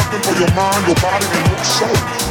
something for your mind, your body, and your soul.